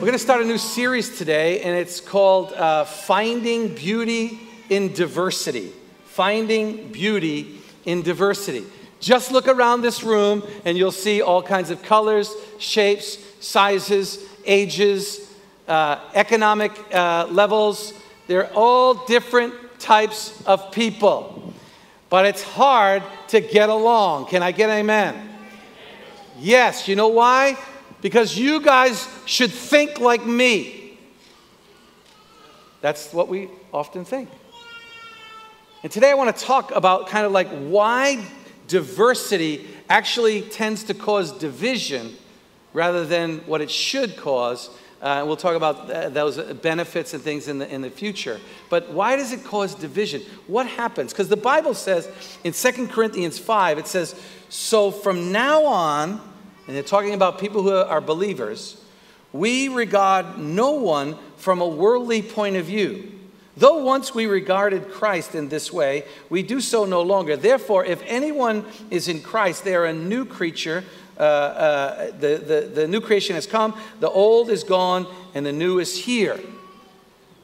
We're going to start a new series today, and it's called uh, Finding Beauty in Diversity. Finding Beauty in Diversity. Just look around this room, and you'll see all kinds of colors, shapes, sizes, ages, uh, economic uh, levels. They're all different types of people. But it's hard to get along. Can I get amen? Yes, you know why? Because you guys should think like me. That's what we often think. And today I want to talk about kind of like why diversity actually tends to cause division rather than what it should cause. Uh, we'll talk about uh, those benefits and things in the, in the future. But why does it cause division? What happens? Because the Bible says in 2 Corinthians 5, it says, So from now on, and they're talking about people who are believers, we regard no one from a worldly point of view. Though once we regarded Christ in this way, we do so no longer. Therefore, if anyone is in Christ, they are a new creature. Uh, uh, the, the, the new creation has come, the old is gone, and the new is here.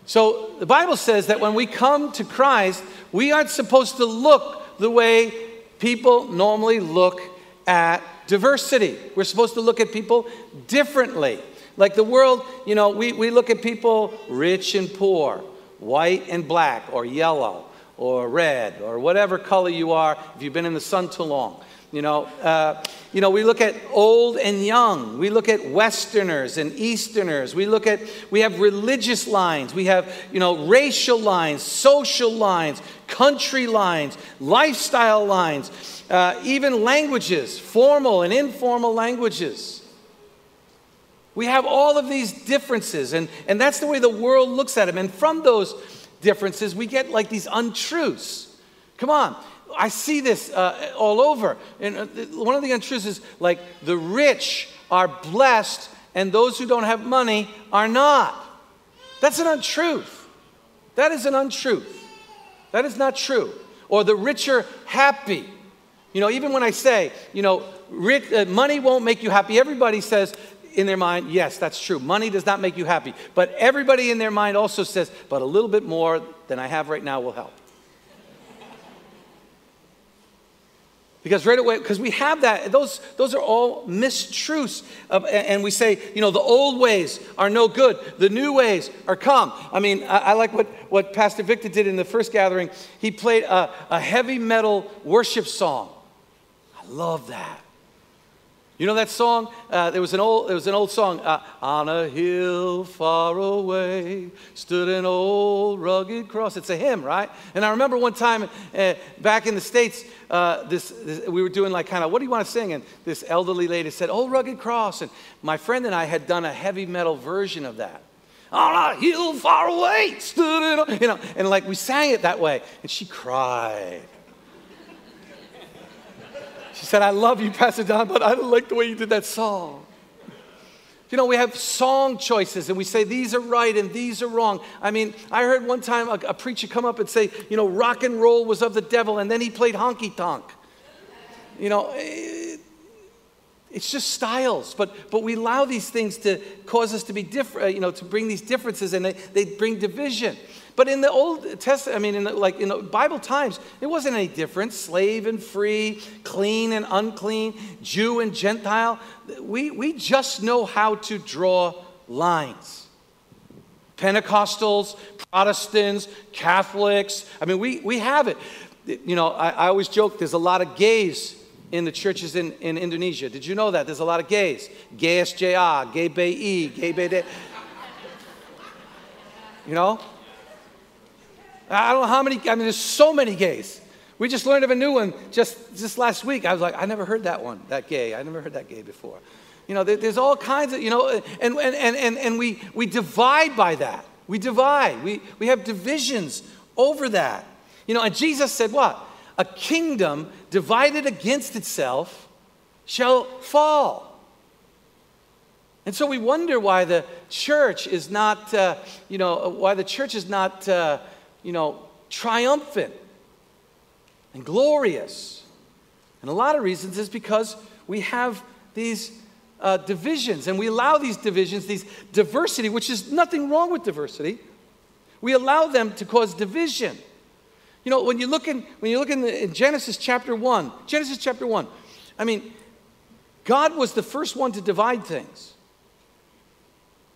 So the Bible says that when we come to Christ, we aren't supposed to look the way people normally look at diversity. We're supposed to look at people differently. Like the world, you know, we, we look at people rich and poor, white and black, or yellow, or red, or whatever color you are if you've been in the sun too long. You know, uh, you know, we look at old and young. We look at Westerners and Easterners. We look at, we have religious lines. We have, you know, racial lines, social lines, country lines, lifestyle lines uh, even languages, formal and informal languages. We have all of these differences, and, and that's the way the world looks at them. And from those differences, we get like these untruths. Come on, I see this uh, all over. And uh, one of the untruths is like the rich are blessed, and those who don't have money are not. That's an untruth. That is an untruth. That is not true. Or the rich are happy, you know, even when I say, you know, rich, uh, money won't make you happy, everybody says in their mind, yes, that's true. Money does not make you happy. But everybody in their mind also says, but a little bit more than I have right now will help. Because right away, because we have that, those, those are all mistruths. Of, and we say, you know, the old ways are no good, the new ways are come. I mean, I, I like what, what Pastor Victor did in the first gathering. He played a, a heavy metal worship song I love that. You know that song? Uh, there was an old, there was an old song. Uh, On a hill far away stood an old rugged cross. It's a hymn, right? And I remember one time uh, back in the states, uh, this, this, we were doing like kind of, what do you want to sing? And this elderly lady said, "Old rugged cross." And my friend and I had done a heavy metal version of that. On a hill far away stood an, you know, and like we sang it that way, and she cried. She said, I love you, Pastor Don, but I don't like the way you did that song. You know, we have song choices and we say these are right and these are wrong. I mean, I heard one time a, a preacher come up and say, you know, rock and roll was of the devil and then he played honky tonk. You know, it, it's just styles, but, but we allow these things to cause us to be different, eh, you know, to bring these differences and they, they bring division. But in the Old Testament, I mean, in the, like in the Bible times, it wasn't any different. Slave and free, clean and unclean, Jew and Gentile. We, we just know how to draw lines. Pentecostals, Protestants, Catholics. I mean, we, we have it. You know, I, I always joke there's a lot of gays in the churches in, in Indonesia. Did you know that? There's a lot of gays. Gay SJA, gay Bay E, gay Bay. You know? I don't know how many, I mean, there's so many gays. We just learned of a new one just, just last week. I was like, I never heard that one, that gay. I never heard that gay before. You know, there, there's all kinds of, you know, and, and, and, and, and we, we divide by that. We divide. We, we have divisions over that. You know, and Jesus said what? A kingdom divided against itself shall fall. And so we wonder why the church is not, uh, you know, why the church is not. Uh, you know, triumphant and glorious. And a lot of reasons is because we have these uh, divisions, and we allow these divisions, these diversity, which is nothing wrong with diversity. We allow them to cause division. You know, when you look in, when you look in, the, in Genesis chapter 1, Genesis chapter 1, I mean, God was the first one to divide things.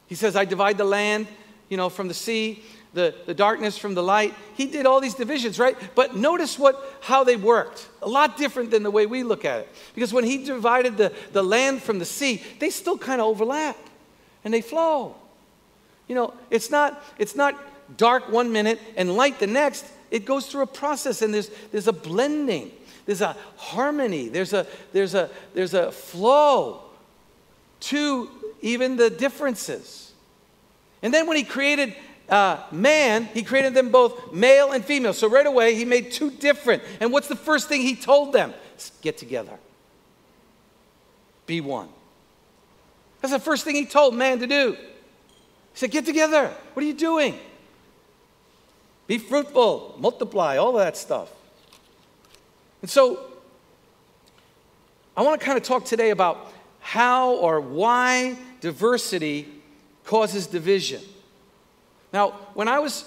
He says, I divide the land, you know, from the sea, the, the darkness from the light. He did all these divisions, right? But notice what how they worked. A lot different than the way we look at it. Because when he divided the, the land from the sea, they still kind of overlap and they flow. You know, it's not, it's not dark one minute and light the next. It goes through a process and there's, there's a blending, there's a harmony, there's a, there's, a, there's a flow to even the differences. And then when he created uh, man, he created them both male and female. So right away, he made two different. And what's the first thing he told them? Get together. Be one. That's the first thing he told man to do. He said, Get together. What are you doing? Be fruitful, multiply, all that stuff. And so, I want to kind of talk today about how or why diversity causes division. Now, when I was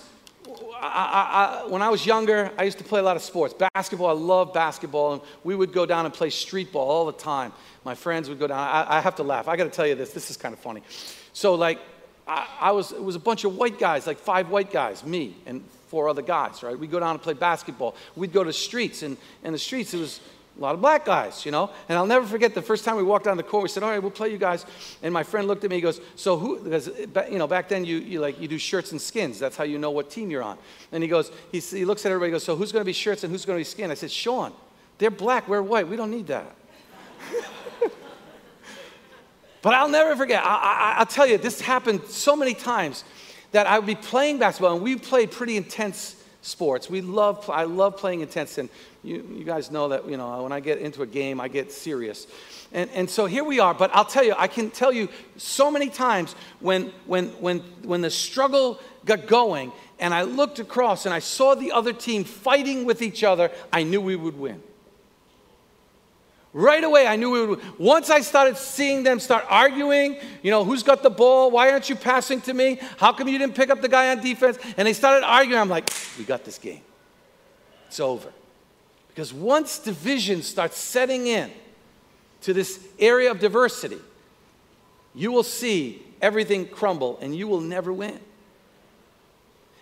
I, I, when I was younger, I used to play a lot of sports. Basketball, I love basketball, and we would go down and play street ball all the time. My friends would go down. I, I have to laugh. I got to tell you this. This is kind of funny. So, like, I, was it was a bunch of white guys, like five white guys, me and four other guys. Right? We'd go down and play basketball. We'd go to streets, and in the streets it was a lot of black guys, you know. And I'll never forget the first time we walked down the court. We said, "All right, we'll play you guys." And my friend looked at me. He goes, "So who?" Because you know, back then you, you like you do shirts and skins. That's how you know what team you're on. And he goes, he, he looks at everybody. He goes, "So who's going to be shirts and who's going to be skin?" I said, "Sean, they're black. We're white. We don't need that." but I'll never forget. I, I, I'll tell you, this happened so many times that I would be playing basketball, and we played pretty intense sports. We love, I love playing intense, and you, you guys know that, you know, when I get into a game, I get serious. And, and so here we are, but I'll tell you, I can tell you so many times when, when, when, when the struggle got going and I looked across and I saw the other team fighting with each other, I knew we would win. Right away, I knew we would. Once I started seeing them start arguing, you know, who's got the ball? Why aren't you passing to me? How come you didn't pick up the guy on defense? And they started arguing. I'm like, we got this game. It's over. Because once division starts setting in to this area of diversity, you will see everything crumble and you will never win.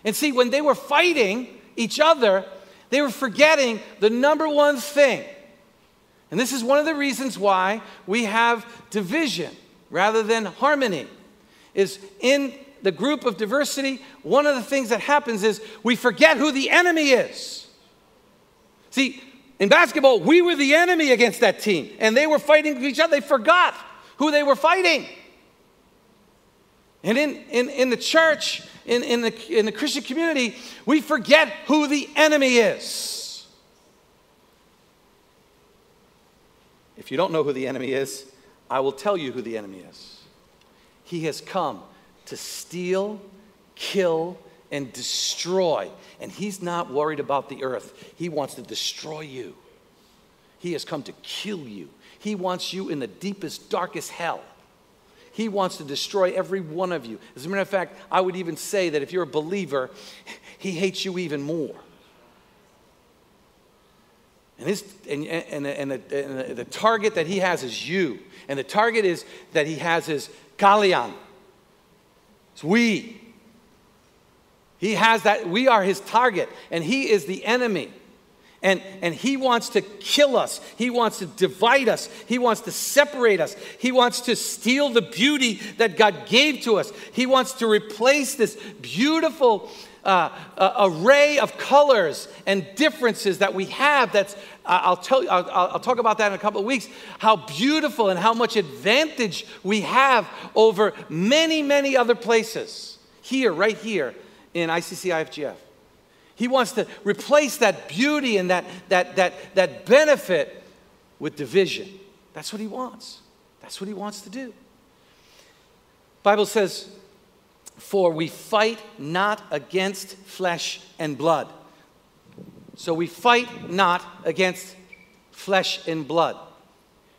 And see, when they were fighting each other, they were forgetting the number one thing and this is one of the reasons why we have division rather than harmony. Is in the group of diversity, one of the things that happens is we forget who the enemy is. See, in basketball, we were the enemy against that team, and they were fighting each other. They forgot who they were fighting. And in, in, in the church, in, in, the, in the Christian community, we forget who the enemy is. If you don't know who the enemy is, I will tell you who the enemy is. He has come to steal, kill, and destroy. And he's not worried about the earth, he wants to destroy you. He has come to kill you. He wants you in the deepest, darkest hell. He wants to destroy every one of you. As a matter of fact, I would even say that if you're a believer, he hates you even more. And, his, and, and, and, the, and the target that he has is you. And the target is that he has is Kalian. It's we. He has that, we are his target, and he is the enemy. And, and he wants to kill us. He wants to divide us. He wants to separate us. He wants to steal the beauty that God gave to us. He wants to replace this beautiful uh, array of colors and differences that we have. That's, uh, I'll, tell, I'll, I'll talk about that in a couple of weeks, how beautiful and how much advantage we have over many, many other places. Here, right here in ICC IFGF. He wants to replace that beauty and that, that, that, that benefit with division. That's what he wants. That's what he wants to do. Bible says for we fight not against flesh and blood. So we fight not against flesh and blood.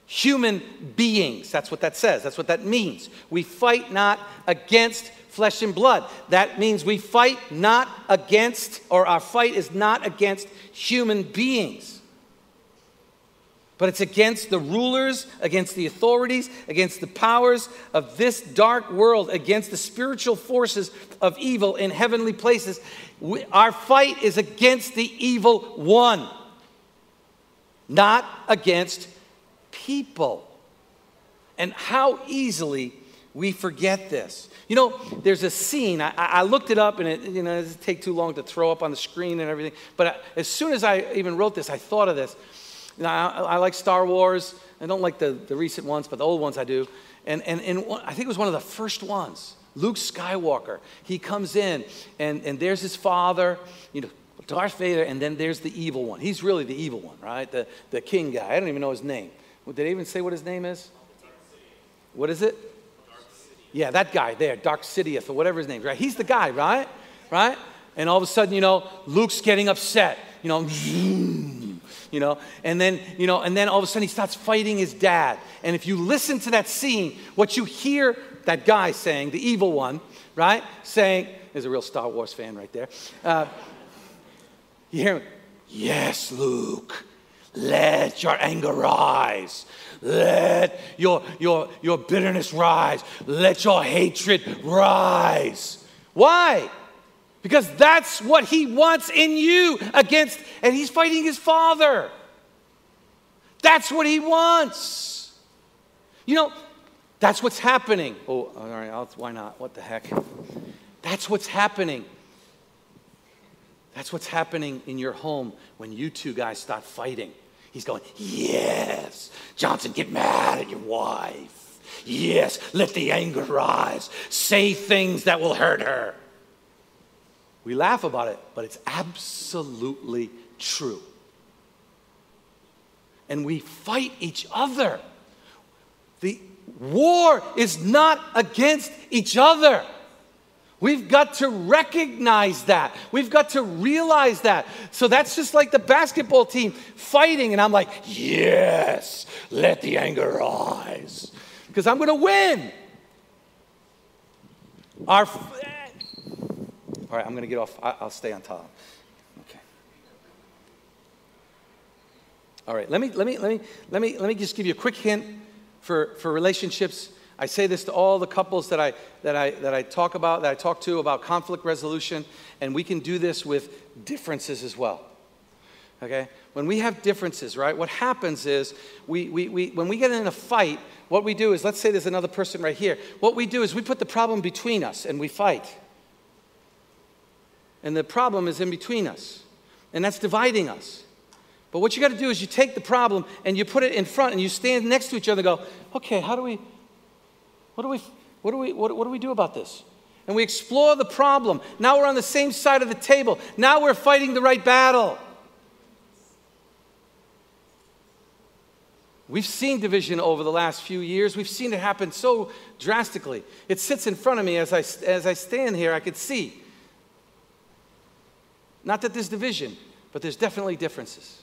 human beings. That's what that says. That's what that means. We fight not against flesh and blood. That means we fight not against, or our fight is not against human beings. But it's against the rulers, against the authorities, against the powers of this dark world, against the spiritual forces of evil in heavenly places. We, our fight is against the evil one, not against people. And how easily we forget this. You know, there's a scene, I, I, looked it up and it, you know, it doesn't take too long to throw up on the screen and everything. But I, as soon as I even wrote this, I thought of this. Know, I, I, like Star Wars. I don't like the, the recent ones, but the old ones I do. And, and, and I think it was one of the first ones. Luke Skywalker. He comes in, and, and there's his father, you know, Darth Vader, and then there's the evil one. He's really the evil one, right? The, the king guy. I don't even know his name. Did they even say what his name is? What is it? Yeah, that guy there, Darth Sidious or whatever his name is, right? He's the guy, right? Right? And all of a sudden, you know, Luke's getting upset, you know, you know, and then, you know, and then all of a sudden he starts fighting his dad. And if you listen to that scene, what you hear that guy saying, the evil one, right? Saying, there's a real Star Wars fan right there. Uh, you hear him, yes, Luke, let your anger rise. Let your, your, your bitterness rise. Let your hatred rise. Why? Because that's what he wants in you against, and he's fighting his father. That's what he wants. You know, that's what's happening. Oh, all right, I'll, why not? What the heck? That's what's happening. That's what's happening in your home when you two guys start fighting. He's going, Yes, Johnson, get mad at your wife. Yes, let the anger rise. Say things that will hurt her. We laugh about it, but it's absolutely true. And we fight each other. The war is not against each other. We've got to recognize that. We've got to realize that. So that's just like the basketball team fighting, and I'm like, yes, let the anger rise, because I'm going to win. Our all right, I'm going to get off. I'll stay on top. Okay. All right, let me, let me, let me, let me, let me just give you a quick hint for, for relationships. I say this to all the couples that I, that, I, that I talk about, that I talk to about conflict resolution, and we can do this with differences as well. Okay? When we have differences, right, what happens is we, we, we, when we get in a fight, what we do is, let's say there's another person right here. What we do is we put the problem between us and we fight and the problem is in between us, and that's dividing us. But what you got to do is you take the problem and you put it in front and you stand next to each other and go, okay, how do we, what do we, what do we, what, what do we do about this? And we explore the problem. Now we're on the same side of the table. Now we're fighting the right battle. We've seen division over the last few years. We've seen it happen so drastically. It sits in front of me as I, as I stand here. I could see not that there's division, but there's definitely differences.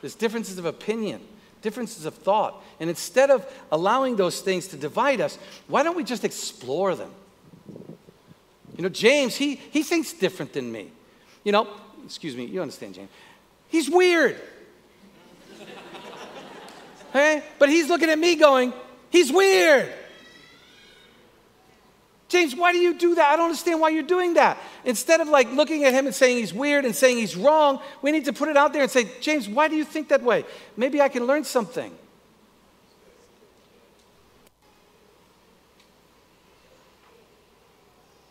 There's differences of opinion, differences of thought. And instead of allowing those things to divide us, why don't we just explore them? You know, James, he, he thinks different than me. You know, excuse me, you understand, James. He's weird. okay? But he's looking at me going, he's weird. James, why do you do that? I don't understand why you're doing that. Instead of like looking at him and saying he's weird and saying he's wrong, we need to put it out there and say, James, why do you think that way? Maybe I can learn something.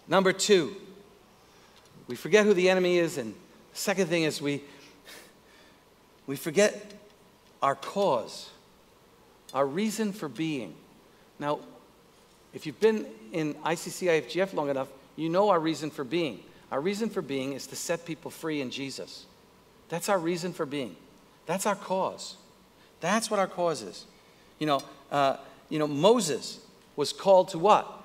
Number two, we forget who the enemy is. And second thing is we, we forget our cause, our reason for being. Now, if you've been in ICC IFGF long enough, you know our reason for being. Our reason for being is to set people free in Jesus. That's our reason for being. That's our cause. That's what our cause is. You know, uh, you know, Moses was called to what?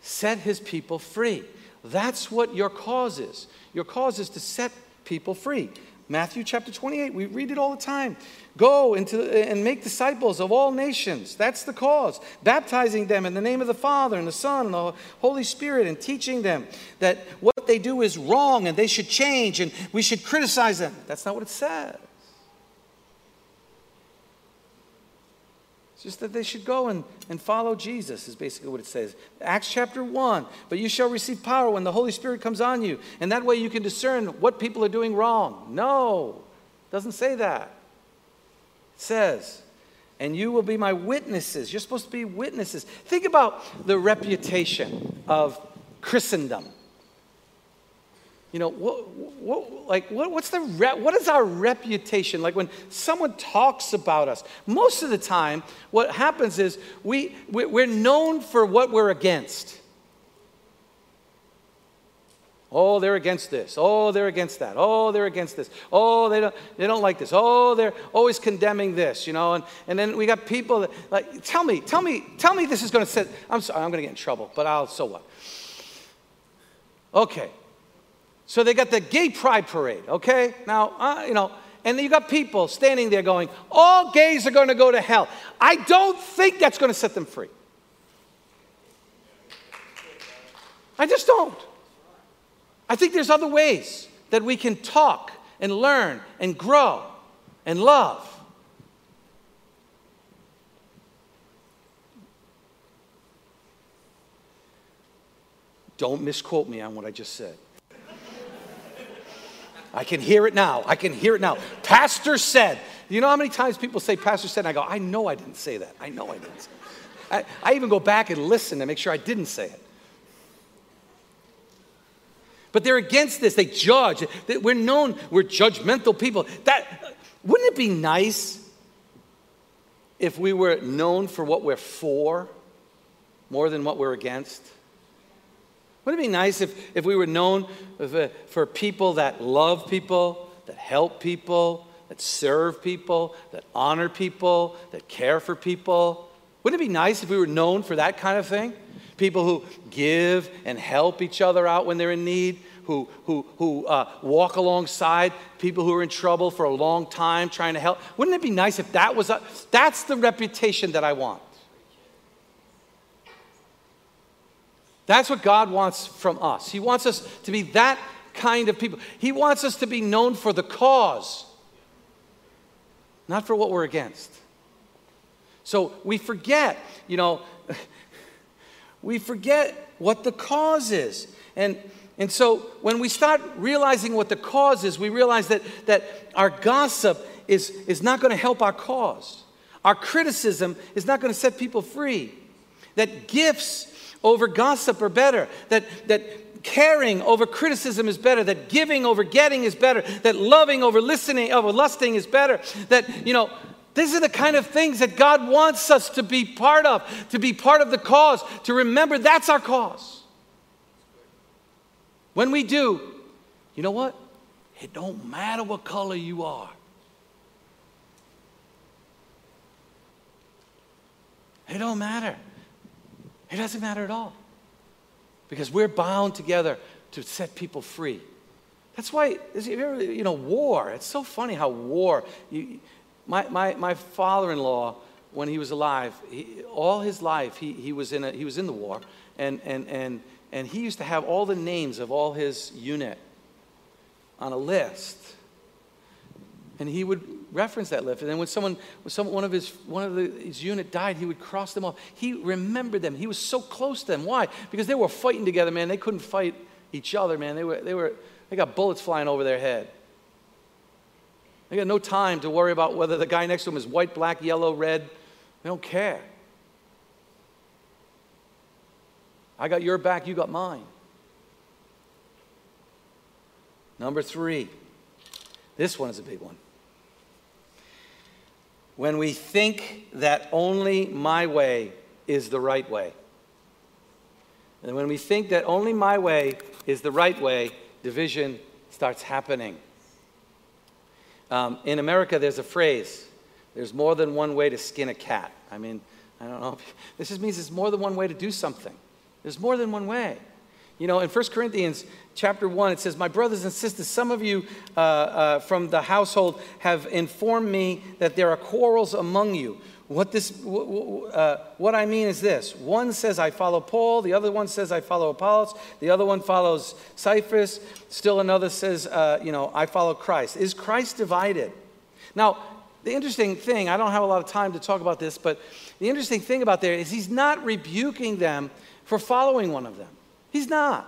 Set his people free. That's what your cause is. Your cause is to set people free. Matthew chapter 28, we read it all the time. Go into and make disciples of all nations. That's the cause. Baptizing them in the name of the Father and the Son and the Holy Spirit and teaching them that what they do is wrong and they should change and we should criticize them. That's not what it says. It's just that they should go and, and follow Jesus, is basically what it says. Acts chapter 1. But you shall receive power when the Holy Spirit comes on you. And that way you can discern what people are doing wrong. No, doesn't say that. It says, and you will be my witnesses. You're supposed to be witnesses. Think about the reputation of Christendom. You know, what, what, like, what, what's the what is our reputation? Like when someone talks about us, most of the time, what happens is we, we're known for what we're against. Oh, they're against this. Oh, they're against that. Oh, they're against this. Oh, they don't, they don't like this. Oh, they're always condemning this, you know. And, and then we got people that, like, tell me, tell me, tell me this is going to set, I'm sorry, I'm going to get in trouble, but I'll, so what? Okay, so they got the gay pride parade, okay? Now, uh, you know, and you got people standing there going, all gays are going to go to hell. I don't think that's going to set them free. I just don't. I think there's other ways that we can talk and learn and grow and love. Don't misquote me on what I just said. I can hear it now. I can hear it now. Pastor said. You know how many times people say pastor said? And I go, I know I didn't say that. I know I didn't. I, I even go back and listen to make sure I didn't say it. But they're against this. They judge. We're known, we're judgmental people. That wouldn't it be nice if we were known for what we're for more than what we're against? Wouldn't it be nice if, if we were known for, for people that love people, that help people, that serve people, that honor people, that care for people? Wouldn't it be nice if we were known for that kind of thing? People who give and help each other out when they're in need, who, who, who uh, walk alongside people who are in trouble for a long time trying to help. Wouldn't it be nice if that was a, that's the reputation that I want? That's what God wants from us. He wants us to be that kind of people. He wants us to be known for the cause, not for what we're against. So we forget, you know, we forget what the cause is. And, and so when we start realizing what the cause is, we realize that, that our gossip is, is not going to help our cause. Our criticism is not going to set people free. That gifts over gossip are better, that, that caring over criticism is better, that giving over getting is better, that loving over listening, over lusting is better, that, you know, these are the kind of things that God wants us to be part of, to be part of the cause, to remember that's our cause. When we do, you know what? It don't matter what color you are. It don't matter. It doesn't matter at all. Because we're bound together to set people free. That's why, you know, war, it's so funny how war, you, my, my, my father in law, when he was alive, he, all his life, he, he, was in a, he was in the war, and, and, and, and he used to have all the names of all his unit on a list. And he would reference that lift. And then when someone, when someone one of his one of the, his unit died, he would cross them off. He remembered them. He was so close to them. Why? Because they were fighting together, man. They couldn't fight each other, man. They were they were they got bullets flying over their head. They got no time to worry about whether the guy next to them is white, black, yellow, red. They don't care. I got your back, you got mine. Number three. This one is a big one when we think that only my way is the right way. And when we think that only my way is the right way, division starts happening. Um, in America, there's a phrase there's more than one way to skin a cat. I mean, I don't know. This just means there's more than one way to do something. There's more than one way. You know, in 1 Corinthians chapter 1, it says, My brothers and sisters, some of you uh, uh, from the household have informed me that there are quarrels among you. What, this, uh, what I mean is this one says, I follow Paul, the other one says, I follow Apollos, the other one follows Cephas, still another says, uh, you know, I follow Christ. Is Christ divided? Now, the interesting thing, I don't have a lot of time to talk about this, but the interesting thing about there is he's not rebuking them for following one of them. He's not.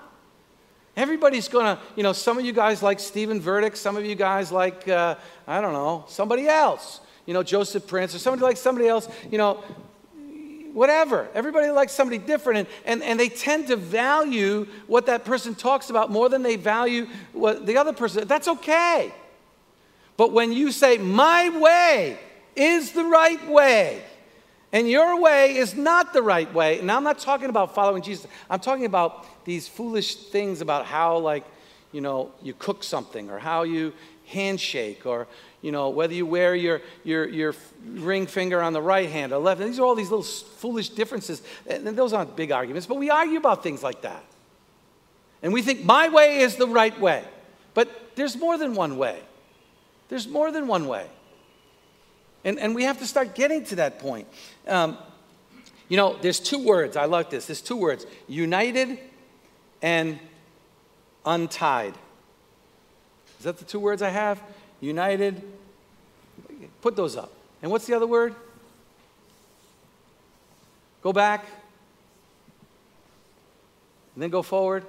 Everybody's going to, you know, some of you guys like Steven Furtick, some of you guys like, uh, I don't know, somebody else you know, Joseph Prince or somebody like somebody else, you know, whatever. Everybody likes somebody different, and, and, and they tend to value what that person talks about more than they value what the other person. That's okay. But when you say, my way is the right way, and your way is not the right way, and I'm not talking about following Jesus, I'm talking about these foolish things about how, like, you know, you cook something or how you handshake or you know, whether you wear your, your, your ring finger on the right hand or left. These are all these little foolish differences. And those aren't big arguments, but we argue about things like that. And we think my way is the right way. But there's more than one way. There's more than one way. And, and we have to start getting to that point. Um, you know, there's two words. I like this. There's two words united and untied. Is that the two words I have? united. Put those up. And what's the other word? Go back. And then go forward.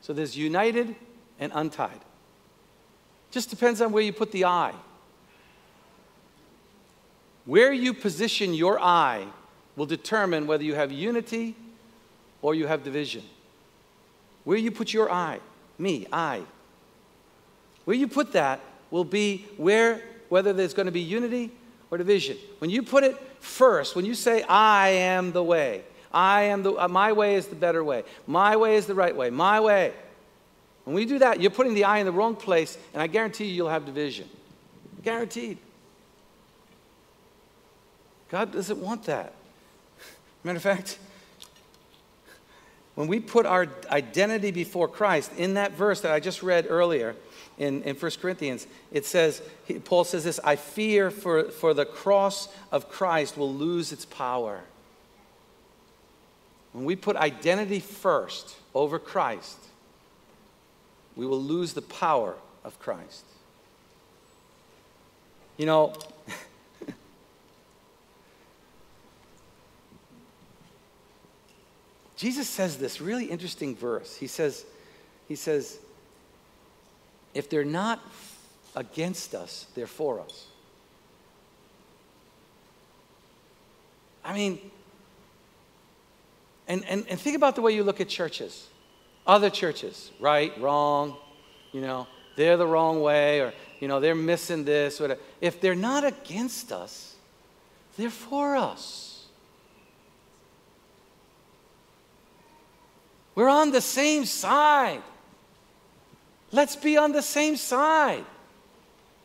So there's united and untied. Just depends on where you put the eye. Where you position your eye will determine whether you have unity or you have division. Where you put your eye, me, I, where you put that will be where, whether there's going to be unity or division. When you put it first, when you say, I am the way, I am the, uh, my way is the better way, my way is the right way, my way. When we do that, you're putting the I in the wrong place, and I guarantee you, you'll have division. Guaranteed. God doesn't want that. Matter of fact, when we put our identity before Christ, in that verse that I just read earlier, in, in 1 Corinthians, it says, Paul says this I fear for, for the cross of Christ will lose its power. When we put identity first over Christ, we will lose the power of Christ. You know, Jesus says this really interesting verse. He says, he says, if they're not against us, they're for us. I mean, and, and, and think about the way you look at churches. Other churches, right, wrong, you know, they're the wrong way, or, you know, they're missing this, whatever. If they're not against us, they're for us. We're on the same side. Let's be on the same side.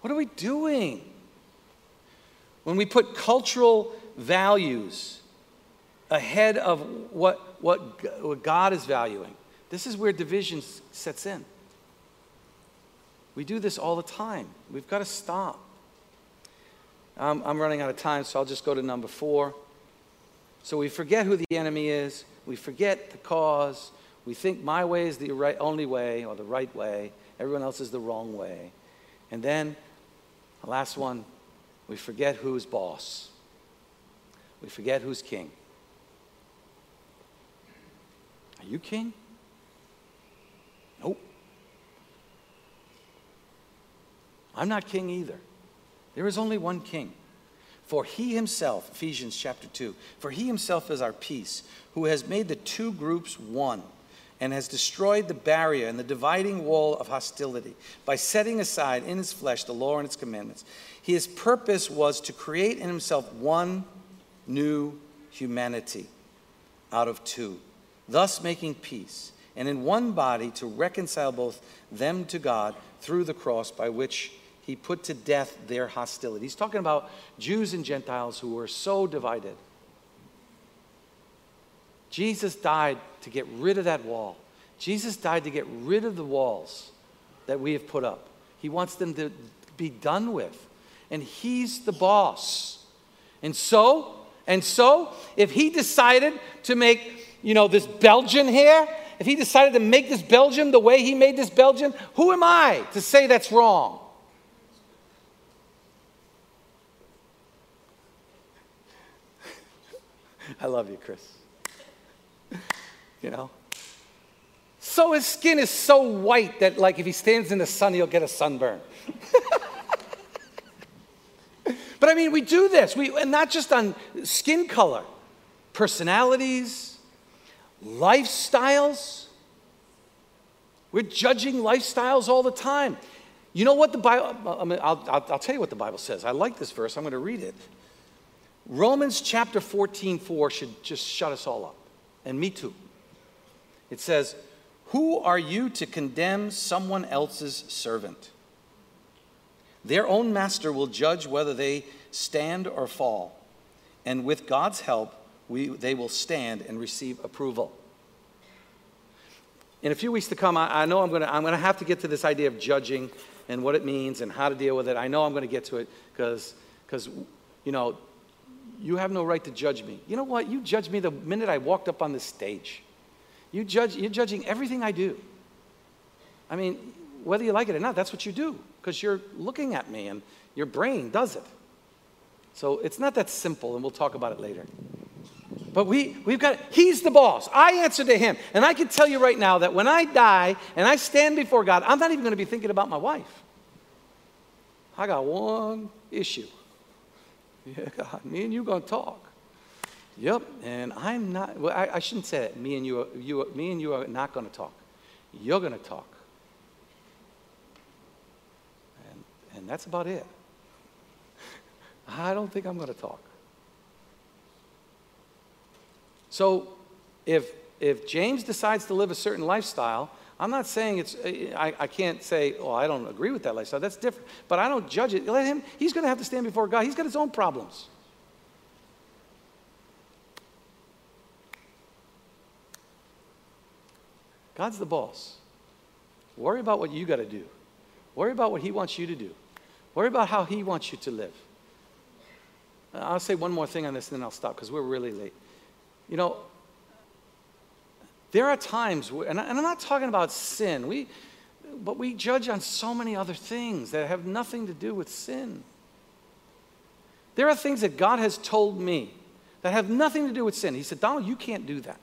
What are we doing? When we put cultural values ahead of what, what, what God is valuing, this is where division sets in. We do this all the time. We've got to stop. Um, I'm running out of time, so I'll just go to number four. So we forget who the enemy is, we forget the cause, we think my way is the right, only way or the right way, everyone else is the wrong way. And then, the last one, we forget who's boss. We forget who's king. Are you king? Nope. I'm not king either. There is only one king. For he himself, Ephesians chapter 2, for he himself is our peace, who has made the two groups one and has destroyed the barrier and the dividing wall of hostility by setting aside in his flesh the law and its commandments. His purpose was to create in himself one new humanity out of two, thus making peace, and in one body to reconcile both them to God through the cross by which he put to death their hostility. He's talking about Jews and Gentiles who were so divided. Jesus died to get rid of that wall Jesus died to get rid of the walls that we have put up. He wants them to be done with. And he's the boss. And so, and so, if he decided to make, you know, this Belgian here, if he decided to make this Belgian the way he made this Belgian, who am I to say that's wrong? I love you, Chris. You know? So his skin is so white that, like, if he stands in the sun, he'll get a sunburn. but I mean, we do this, we, and not just on skin color, personalities, lifestyles. We're judging lifestyles all the time. You know what the Bible, I mean, I'll, I'll, I'll tell you what the Bible says. I like this verse, I'm going to read it. Romans chapter 14, 4 should just shut us all up, and me too. It says, Who are you to condemn someone else's servant? Their own master will judge whether they stand or fall, and with God's help, we, they will stand and receive approval. In a few weeks to come, I, I know I'm going to I'm going to have to get to this idea of judging and what it means and how to deal with it. I know I'm going to get to it because, because you know, you have no right to judge me. You know what? You judged me the minute I walked up on this stage. You judge, you're judging everything I do. I mean, whether you like it or not, that's what you do because you're looking at me and your brain does it. So it's not that simple, and we'll talk about it later. But we, we've got, he's the boss. I answer to him. And I can tell you right now that when I die and I stand before God, I'm not even going to be thinking about my wife. I got one issue. Yeah, God, me and you going to talk. Yep, and I'm not, well, I, I shouldn't say that. Me and you, are, you, me and you are not going to talk. You're going to talk. And, and that's about it. I don't think I'm going to talk. So if, if James decides to live a certain lifestyle, I'm not saying it's, uh, uh, I, I can't say, oh, I don't agree with that lifestyle. That's different. But I don't judge it. Let him, he's going to have to stand before God. He's got his own problems. God's the boss. Worry about what you got to do. Worry about what he wants you to do. Worry about how he wants you to live. I'll say one more thing on this and then I'll stop because we're really late. You know, there are times, and, I, am not talking about sin, we, but we judge on so many other things that have nothing to do with sin. There are things that God has told me that have nothing to do with sin. He said, Donald, you can't do that.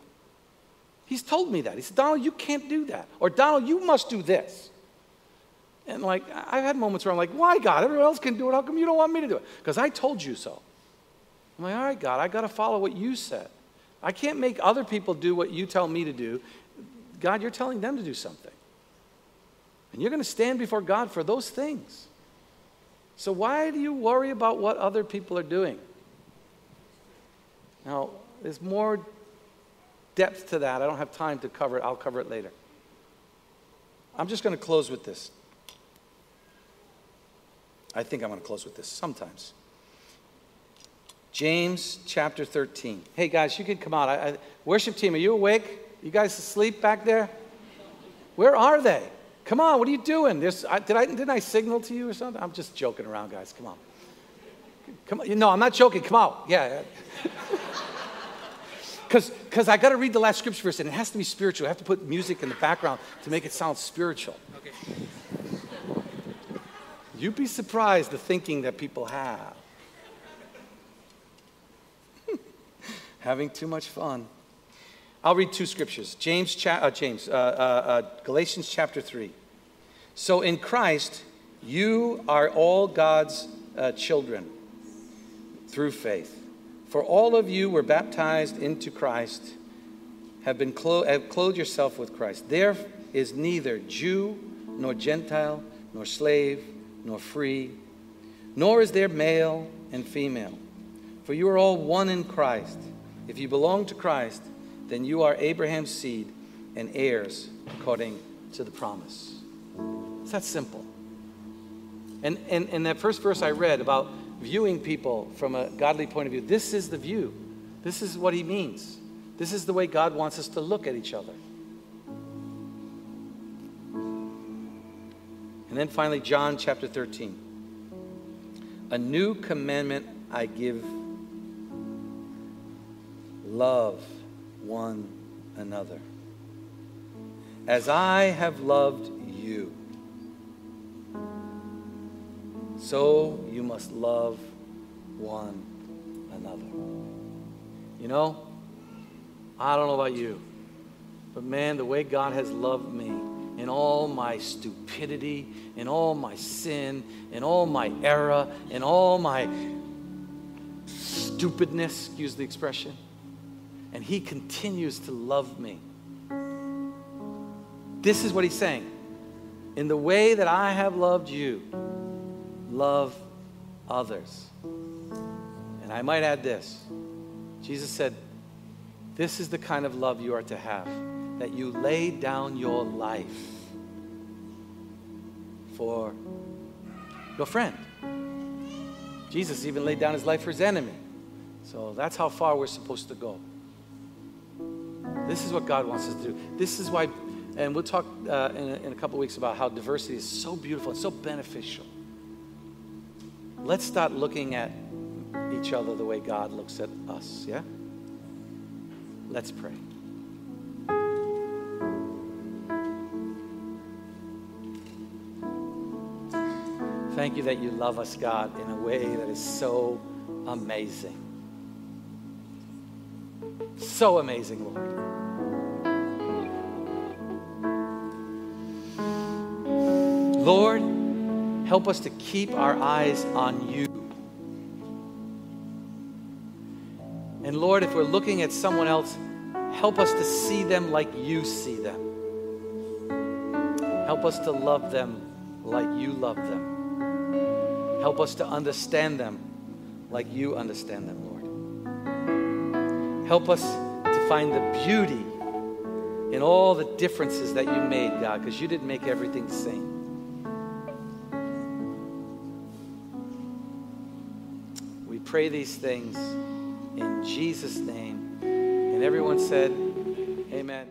He's told me that. He said, Donald, you can't do that. Or, Donald, you must do this. And like, I've had moments where I'm like, why, God? Everyone else can do it. How come you don't want me to do it? Because I told you so. I'm like, all right, God, I got to follow what you said. I can't make other people do what you tell me to do. God, you're telling them to do something. And you're going to stand before God for those things. So why do you worry about what other people are doing? Now, there's more depth to that. I don't have time to cover it. I'll cover it later. I'm just going to close with this. I think I'm going to close with this sometimes. James chapter 13. Hey guys, you can come out. I, I, worship team, are you awake? You guys asleep back there? Where are they? Come on, what are you doing? There's, I, did I, didn't I signal to you or something? I'm just joking around, guys. Come on. Come on. No, I'm not joking. Come out. Yeah. Because I got to read the last scripture verse, and it has to be spiritual. I have to put music in the background to make it sound spiritual. Okay. You'd be surprised the thinking that people have. Having too much fun. I'll read two scriptures James, cha- uh, James uh, uh, uh, Galatians chapter 3. So in Christ, you are all God's uh, children through faith. For all of you were baptized into Christ, have been clo- have clothed yourself with Christ. There is neither Jew nor Gentile, nor slave, nor free, nor is there male and female. For you are all one in Christ. If you belong to Christ, then you are Abraham's seed and heirs according to the promise. It's that simple. And, and, and that first verse I read about viewing people from a godly point of view, this is the view. This is what he means. This is the way God wants us to look at each other. And then finally, John chapter 13. A new commandment I give love one another. As I have loved you, so you must love one another. You know, I don't know about you, but man, the way God has loved me in all my stupidity, in all my sin, in all my error, in all my stupidness, excuse the expression, and He continues to love me. This is what He's saying. In the way that I have loved you, love others. And I might add this Jesus said, This is the kind of love you are to have, that you lay down your life for your friend. Jesus even laid down his life for his enemy. So that's how far we're supposed to go. This is what God wants us to do. This is why, and we'll talk uh, in, a, in a couple weeks about how diversity is so beautiful and so beneficial. Let's start looking at each other the way God looks at us, yeah? Let's pray. Thank you that you love us, God, in a way that is so amazing. So amazing, Lord. Lord, help us to keep our eyes on you. And Lord, if we're looking at someone else, help us to see them like you see them. Help us to love them like you love them. Help us to understand them like you understand them, Lord. Help us to find the beauty in all the differences that you made, God, because you didn't make everything the same. We pray these things in Jesus' name. And everyone said, Amen.